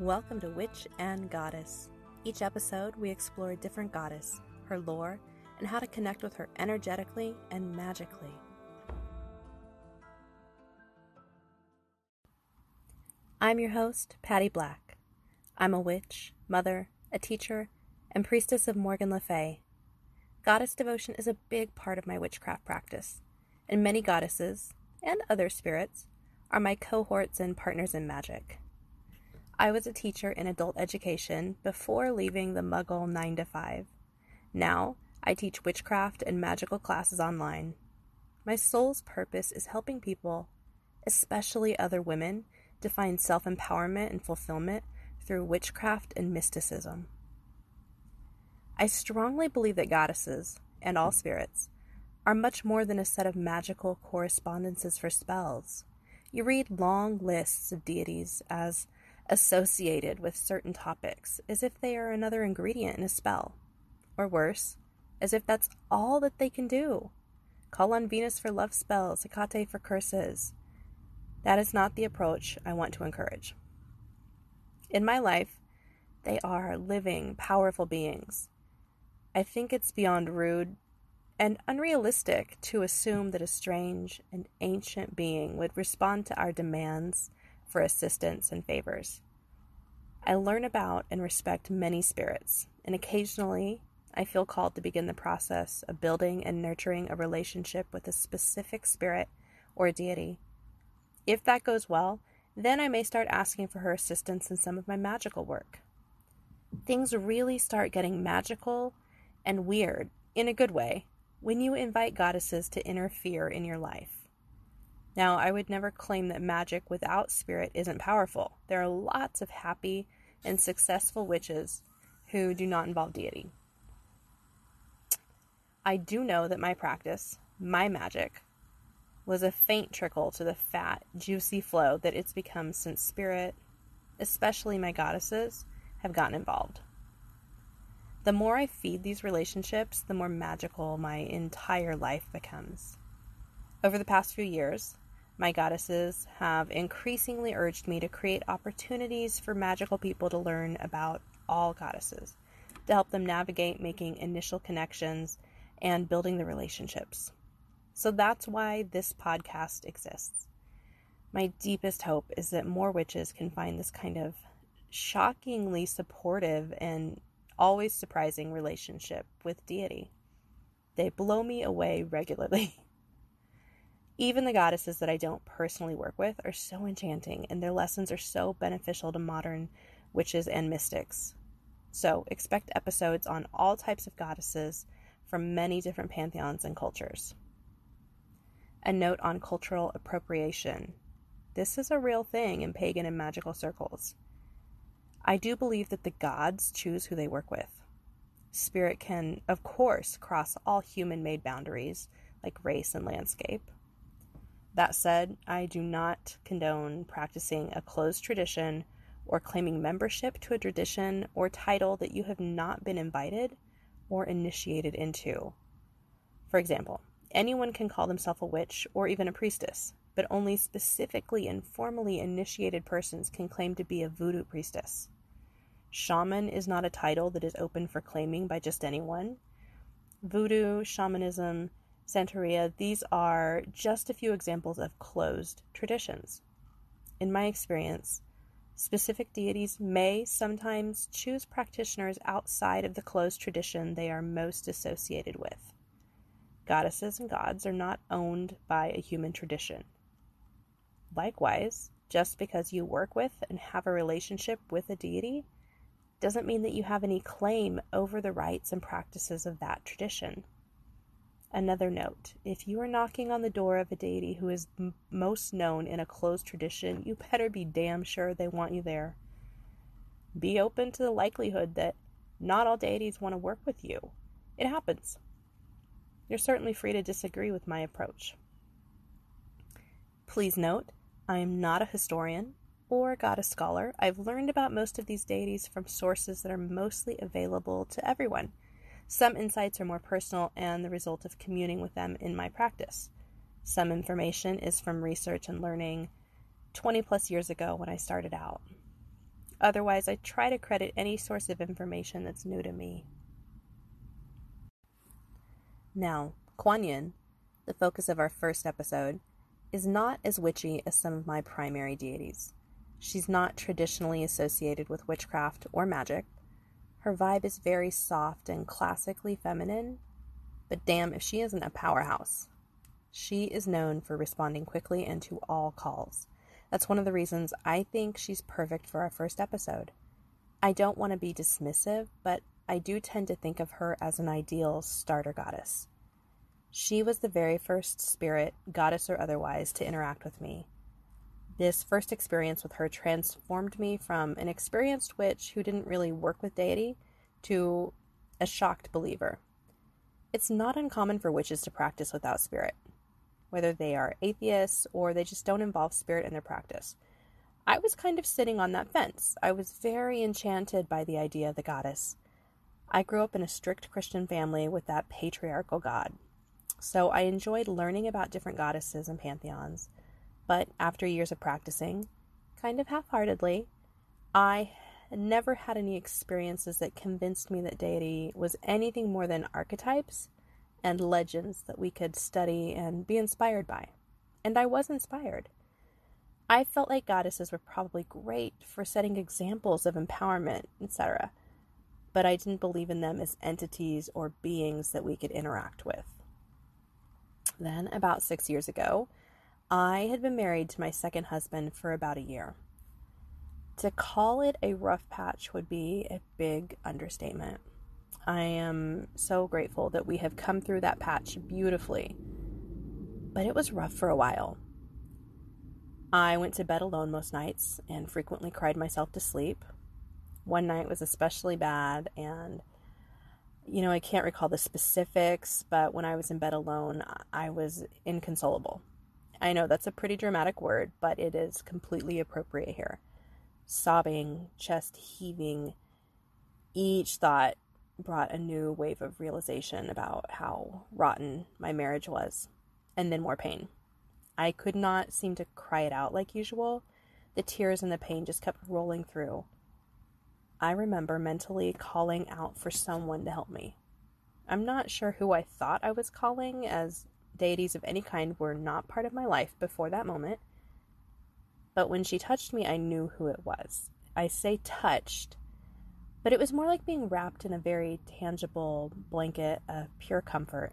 Welcome to Witch and Goddess. Each episode, we explore a different goddess, her lore, and how to connect with her energetically and magically. I'm your host, Patty Black. I'm a witch, mother, a teacher, and priestess of Morgan Le Fay. Goddess devotion is a big part of my witchcraft practice, and many goddesses, and other spirits, are my cohorts and partners in magic. I was a teacher in adult education before leaving the Muggle 9 to 5. Now, I teach witchcraft and magical classes online. My soul's purpose is helping people, especially other women, to find self empowerment and fulfillment through witchcraft and mysticism. I strongly believe that goddesses, and all spirits, are much more than a set of magical correspondences for spells. You read long lists of deities as associated with certain topics as if they are another ingredient in a spell. Or worse, as if that's all that they can do. Call on Venus for love spells, Hecate for curses. That is not the approach I want to encourage. In my life, they are living, powerful beings. I think it's beyond rude and unrealistic to assume that a strange and ancient being would respond to our demands for assistance and favors. I learn about and respect many spirits, and occasionally I feel called to begin the process of building and nurturing a relationship with a specific spirit or deity. If that goes well, then I may start asking for her assistance in some of my magical work. Things really start getting magical and weird, in a good way, when you invite goddesses to interfere in your life. Now, I would never claim that magic without spirit isn't powerful. There are lots of happy and successful witches who do not involve deity. I do know that my practice, my magic, was a faint trickle to the fat, juicy flow that it's become since spirit, especially my goddesses, have gotten involved. The more I feed these relationships, the more magical my entire life becomes. Over the past few years, my goddesses have increasingly urged me to create opportunities for magical people to learn about all goddesses, to help them navigate making initial connections and building the relationships. So that's why this podcast exists. My deepest hope is that more witches can find this kind of shockingly supportive and always surprising relationship with deity. They blow me away regularly. Even the goddesses that I don't personally work with are so enchanting, and their lessons are so beneficial to modern witches and mystics. So, expect episodes on all types of goddesses from many different pantheons and cultures. A note on cultural appropriation. This is a real thing in pagan and magical circles. I do believe that the gods choose who they work with. Spirit can, of course, cross all human made boundaries, like race and landscape. That said, I do not condone practicing a closed tradition or claiming membership to a tradition or title that you have not been invited or initiated into. For example, anyone can call themselves a witch or even a priestess, but only specifically and formally initiated persons can claim to be a voodoo priestess. Shaman is not a title that is open for claiming by just anyone. Voodoo, shamanism, Santeria, these are just a few examples of closed traditions. In my experience, specific deities may sometimes choose practitioners outside of the closed tradition they are most associated with. Goddesses and gods are not owned by a human tradition. Likewise, just because you work with and have a relationship with a deity doesn't mean that you have any claim over the rites and practices of that tradition. Another note if you are knocking on the door of a deity who is m- most known in a closed tradition, you better be damn sure they want you there. Be open to the likelihood that not all deities want to work with you. It happens. You're certainly free to disagree with my approach. Please note, I am not a historian or a goddess scholar. I've learned about most of these deities from sources that are mostly available to everyone some insights are more personal and the result of communing with them in my practice. Some information is from research and learning 20 plus years ago when I started out. Otherwise, I try to credit any source of information that's new to me. Now, Kuan Yin, the focus of our first episode, is not as witchy as some of my primary deities. She's not traditionally associated with witchcraft or magic. Her vibe is very soft and classically feminine, but damn if she isn't a powerhouse. She is known for responding quickly and to all calls. That's one of the reasons I think she's perfect for our first episode. I don't want to be dismissive, but I do tend to think of her as an ideal starter goddess. She was the very first spirit, goddess or otherwise, to interact with me. This first experience with her transformed me from an experienced witch who didn't really work with deity to a shocked believer. It's not uncommon for witches to practice without spirit, whether they are atheists or they just don't involve spirit in their practice. I was kind of sitting on that fence. I was very enchanted by the idea of the goddess. I grew up in a strict Christian family with that patriarchal god. So I enjoyed learning about different goddesses and pantheons. But after years of practicing, kind of half heartedly, I never had any experiences that convinced me that deity was anything more than archetypes and legends that we could study and be inspired by. And I was inspired. I felt like goddesses were probably great for setting examples of empowerment, etc., but I didn't believe in them as entities or beings that we could interact with. Then, about six years ago, I had been married to my second husband for about a year. To call it a rough patch would be a big understatement. I am so grateful that we have come through that patch beautifully, but it was rough for a while. I went to bed alone most nights and frequently cried myself to sleep. One night was especially bad, and you know, I can't recall the specifics, but when I was in bed alone, I was inconsolable. I know that's a pretty dramatic word, but it is completely appropriate here. Sobbing, chest heaving, each thought brought a new wave of realization about how rotten my marriage was, and then more pain. I could not seem to cry it out like usual. The tears and the pain just kept rolling through. I remember mentally calling out for someone to help me. I'm not sure who I thought I was calling, as deities of any kind were not part of my life before that moment. But when she touched me, I knew who it was. I say touched, but it was more like being wrapped in a very tangible blanket of pure comfort.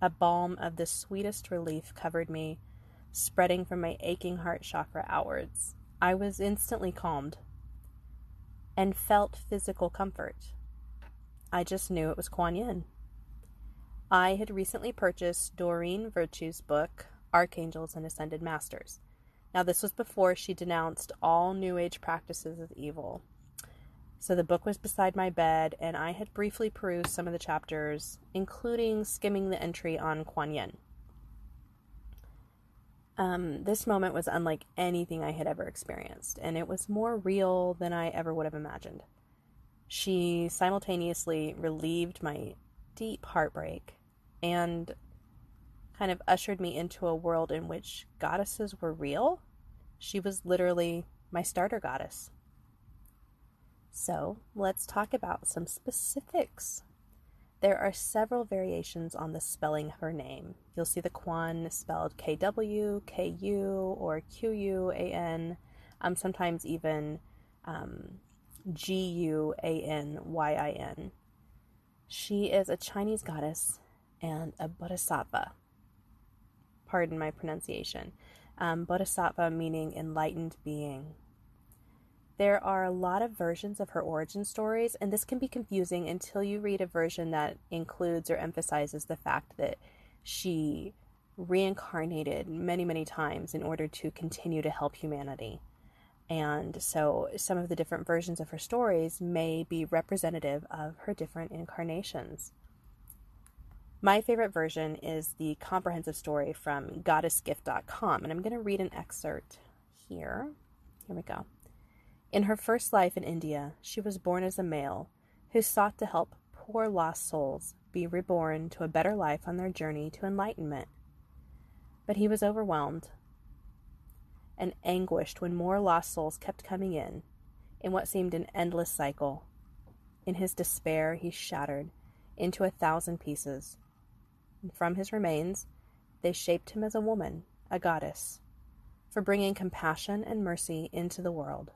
A balm of the sweetest relief covered me, spreading from my aching heart chakra outwards. I was instantly calmed and felt physical comfort. I just knew it was Kuan Yin. I had recently purchased Doreen Virtue's book, Archangels and Ascended Masters. Now, this was before she denounced all New Age practices as evil. So the book was beside my bed, and I had briefly perused some of the chapters, including skimming the entry on Kuan Yin. Um, this moment was unlike anything I had ever experienced, and it was more real than I ever would have imagined. She simultaneously relieved my deep heartbreak and kind of ushered me into a world in which goddesses were real. She was literally my starter goddess. So, let's talk about some specifics there are several variations on the spelling of her name. You'll see the Kuan spelled K W, K U, or Q U A N, um, sometimes even um, G U A N Y I N. She is a Chinese goddess and a bodhisattva. Pardon my pronunciation. Um, bodhisattva meaning enlightened being. There are a lot of versions of her origin stories, and this can be confusing until you read a version that includes or emphasizes the fact that she reincarnated many, many times in order to continue to help humanity. And so some of the different versions of her stories may be representative of her different incarnations. My favorite version is the comprehensive story from goddessgift.com, and I'm going to read an excerpt here. Here we go. In her first life in India, she was born as a male who sought to help poor lost souls be reborn to a better life on their journey to enlightenment. But he was overwhelmed and anguished when more lost souls kept coming in. in what seemed an endless cycle. In his despair, he shattered into a thousand pieces. From his remains, they shaped him as a woman, a goddess, for bringing compassion and mercy into the world.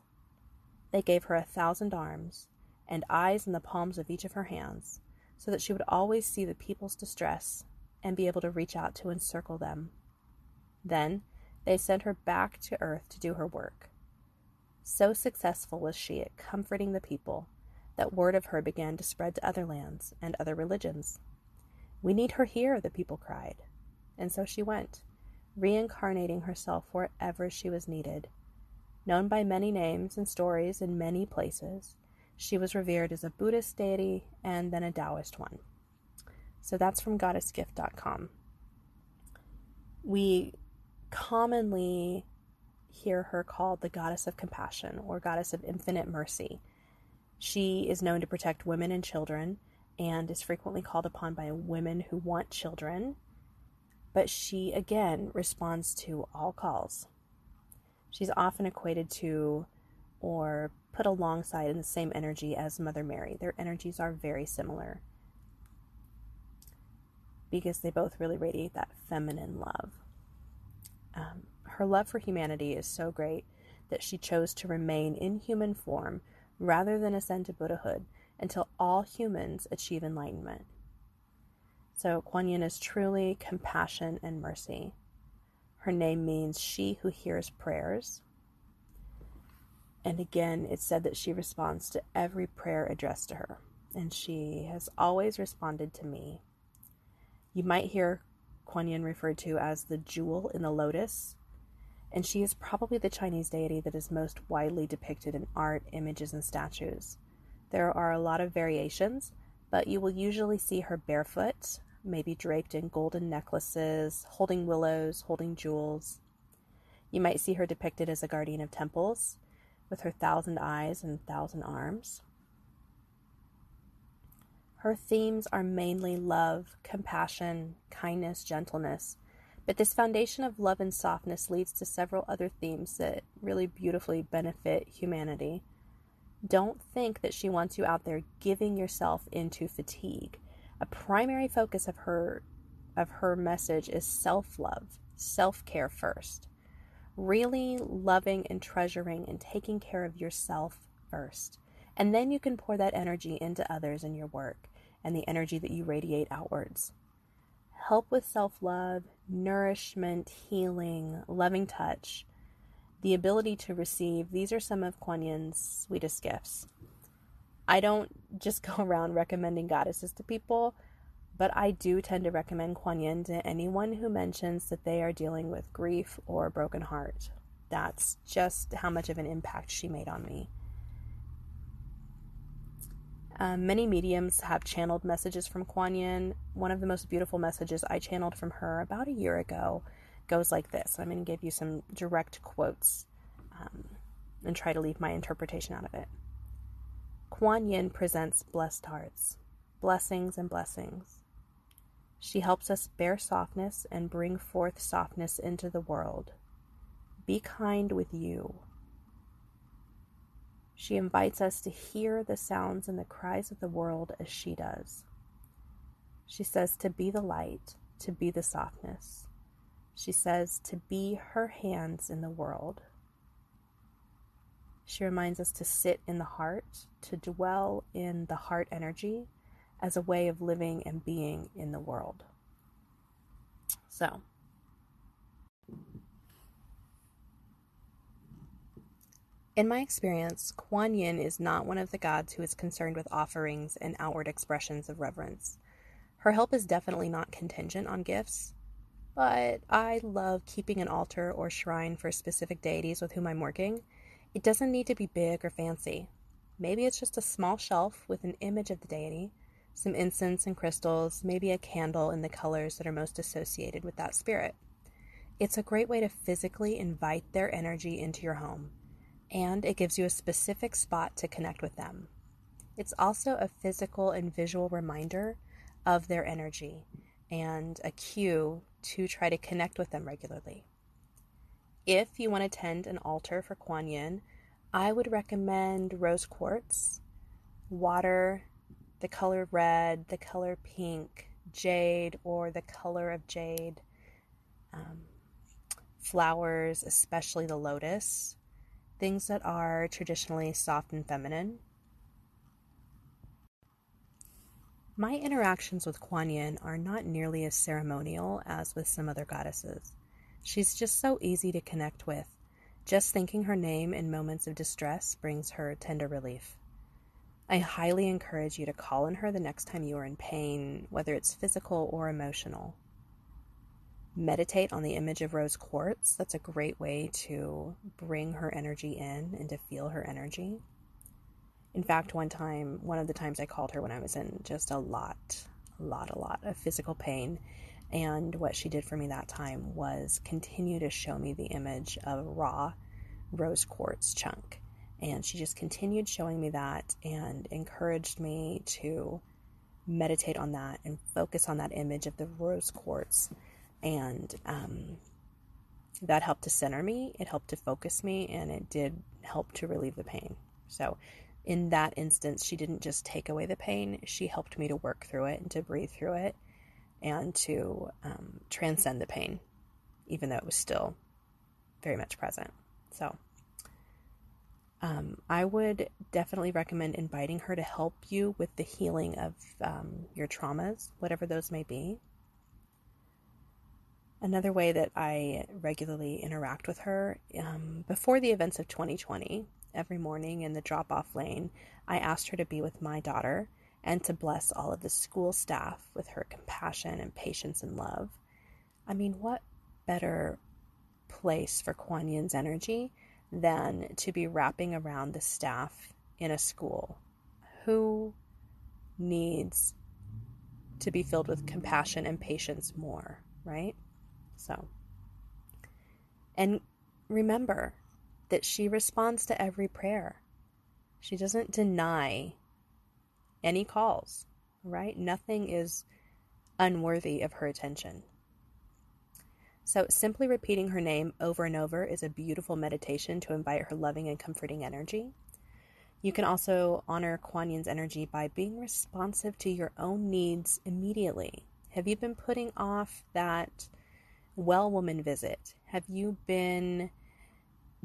They gave her a thousand arms and eyes in the palms of each of her hands, so that she would always see the people's distress and be able to reach out to encircle them. Then they sent her back to earth to do her work. So successful was she at comforting the people that word of her began to spread to other lands and other religions. We need her here, the people cried. And so she went, reincarnating herself wherever she was needed. Known by many names and stories in many places, she was revered as a Buddhist deity and then a Taoist one. So that's from goddessgift.com. We commonly hear her called the goddess of compassion or goddess of infinite mercy. She is known to protect women and children and is frequently called upon by women who want children. But she again responds to all calls. She's often equated to or put alongside in the same energy as Mother Mary. Their energies are very similar because they both really radiate that feminine love. Um, her love for humanity is so great that she chose to remain in human form rather than ascend to Buddhahood until all humans achieve enlightenment. So, Kuan Yin is truly compassion and mercy. Her name means she who hears prayers. And again, it's said that she responds to every prayer addressed to her, and she has always responded to me. You might hear Kuan Yin referred to as the jewel in the lotus, and she is probably the Chinese deity that is most widely depicted in art, images, and statues. There are a lot of variations, but you will usually see her barefoot, maybe draped in golden necklaces, holding willows, holding jewels. You might see her depicted as a guardian of temples, with her thousand eyes and thousand arms. Her themes are mainly love, compassion, kindness, gentleness. But this foundation of love and softness leads to several other themes that really beautifully benefit humanity. Don't think that she wants you out there giving yourself into fatigue. A primary focus of her of her message is self-love, self-care first. Really loving and treasuring and taking care of yourself first. And then you can pour that energy into others in your work and the energy that you radiate outwards. Help with self love, nourishment, healing, loving touch, the ability to receive. These are some of Kuan Yin's sweetest gifts. I don't just go around recommending goddesses to people, but I do tend to recommend Kuan Yin to anyone who mentions that they are dealing with grief or a broken heart. That's just how much of an impact she made on me. Um, many mediums have channeled messages from Kuan Yin. One of the most beautiful messages I channeled from her about a year ago goes like this. I'm going to give you some direct quotes um, and try to leave my interpretation out of it. Kuan Yin presents blessed hearts, blessings and blessings. She helps us bear softness and bring forth softness into the world. Be kind with you she invites us to hear the sounds and the cries of the world as she does. She says to be the light, to be the softness. She says to be her hands in the world. She reminds us to sit in the heart, to dwell in the heart energy as a way of living and being in the world. So, In my experience, Kuan Yin is not one of the gods who is concerned with offerings and outward expressions of reverence. Her help is definitely not contingent on gifts, but I love keeping an altar or shrine for specific deities with whom I'm working. It doesn't need to be big or fancy. Maybe it's just a small shelf with an image of the deity, some incense and crystals, maybe a candle in the colors that are most associated with that spirit. It's a great way to physically invite their energy into your home and it gives you a specific spot to connect with them. It's also a physical and visual reminder of their energy and a cue to try to connect with them regularly. If you want to tend an altar for Kuan Yin, I would recommend rose quartz, water, the color red, the color pink, jade, or the color of jade, um, flowers, especially the lotus, things that are traditionally soft and feminine. My interactions with Kuan Yin are not nearly as ceremonial as with some other goddesses. She's just so easy to connect with. Just thinking her name in moments of distress brings her tender relief. I highly encourage you to call on her the next time you are in pain, whether it's physical or emotional. Meditate on the image of rose quartz. That's a great way to bring her energy in and to feel her energy. In fact, one time, one of the times I called her when I was in just a lot, a lot, a lot of physical pain. And what she did for me that time was continue to show me the image of a raw rose quartz chunk. And she just continued showing me that and encouraged me to meditate on that and focus on that image of the rose quartz. And um, that helped to center me, it helped to focus me, and it did help to relieve the pain. So in that instance, she didn't just take away the pain, she helped me to work through it and to breathe through it and to um, transcend the pain, even though it was still very much present. So, um, I would definitely recommend inviting her to help you with the healing of um, your traumas, whatever those may be. Another way that I regularly interact with her um, before the events of 2020 every morning in the drop off lane, I asked her to be with my daughter and to bless all of the school staff with her compassion and patience and love. I mean, what better place for Kuan Yin's energy than to be wrapping around the staff in a school? Who needs to be filled with compassion and patience more, right? So, and remember, that she responds to every prayer. She doesn't deny any calls, right? Nothing is unworthy of her attention. So, simply repeating her name over and over is a beautiful meditation to invite her loving and comforting energy. You can also honor Kuan Yin's energy by being responsive to your own needs immediately. Have you been putting off that well woman visit? Have you been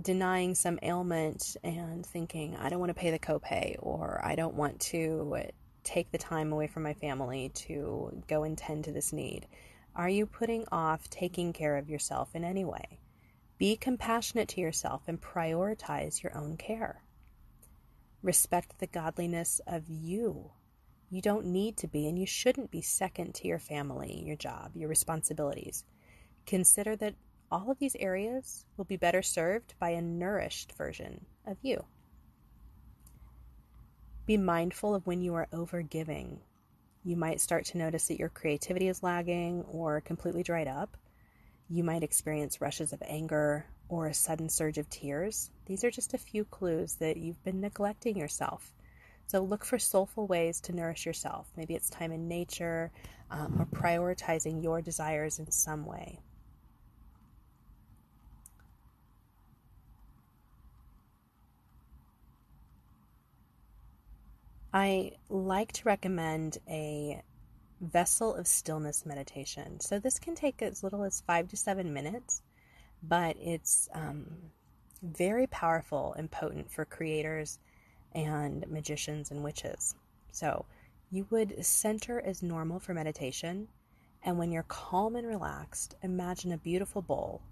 denying some ailment and thinking, I don't want to pay the copay or I don't want to take the time away from my family to go and tend to this need? Are you putting off taking care of yourself in any way? Be compassionate to yourself and prioritize your own care. Respect the godliness of you. You don't need to be, and you shouldn't be second to your family, your job, your responsibilities. Consider that all of these areas will be better served by a nourished version of you. Be mindful of when you are overgiving. You might start to notice that your creativity is lagging or completely dried up. You might experience rushes of anger or a sudden surge of tears. These are just a few clues that you've been neglecting yourself. So look for soulful ways to nourish yourself. Maybe it's time in nature um, or prioritizing your desires in some way. I like to recommend a vessel of stillness meditation. So this can take as little as five to seven minutes, but it's um, very powerful and potent for creators and magicians and witches. So you would center as normal for meditation, and when you're calm and relaxed, imagine a beautiful bowl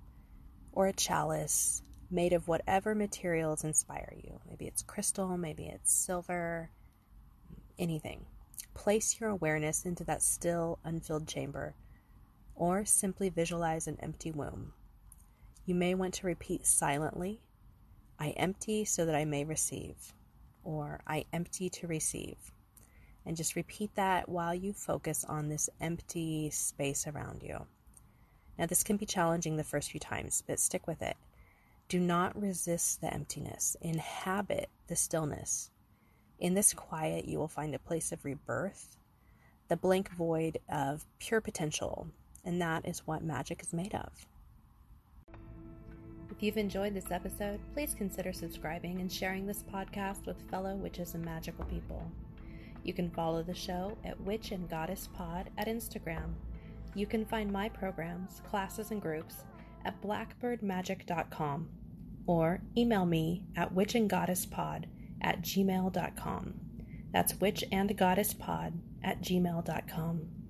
or a chalice made of whatever materials inspire you. Maybe it's crystal, maybe it's silver anything. Place your awareness into that still, unfilled chamber, or simply visualize an empty womb. You may want to repeat silently I empty so that I may receive, or I empty to receive. And just repeat that while you focus on this empty space around you. Now, this can be challenging the first few times, but stick with it. Do not resist the emptiness, inhabit the stillness. In this quiet, you will find a place of rebirth, the blank void of pure potential, and that is what magic is made of. If you've enjoyed this episode, please consider subscribing and sharing this podcast with fellow witches and magical people. You can follow the show at Witch and Goddess Pod at Instagram. You can find my programs, classes, and groups at blackbirdmagic.com or email me at witchandgoddesspod at gmail.com. That's witchandgoddesspod at gmail.com.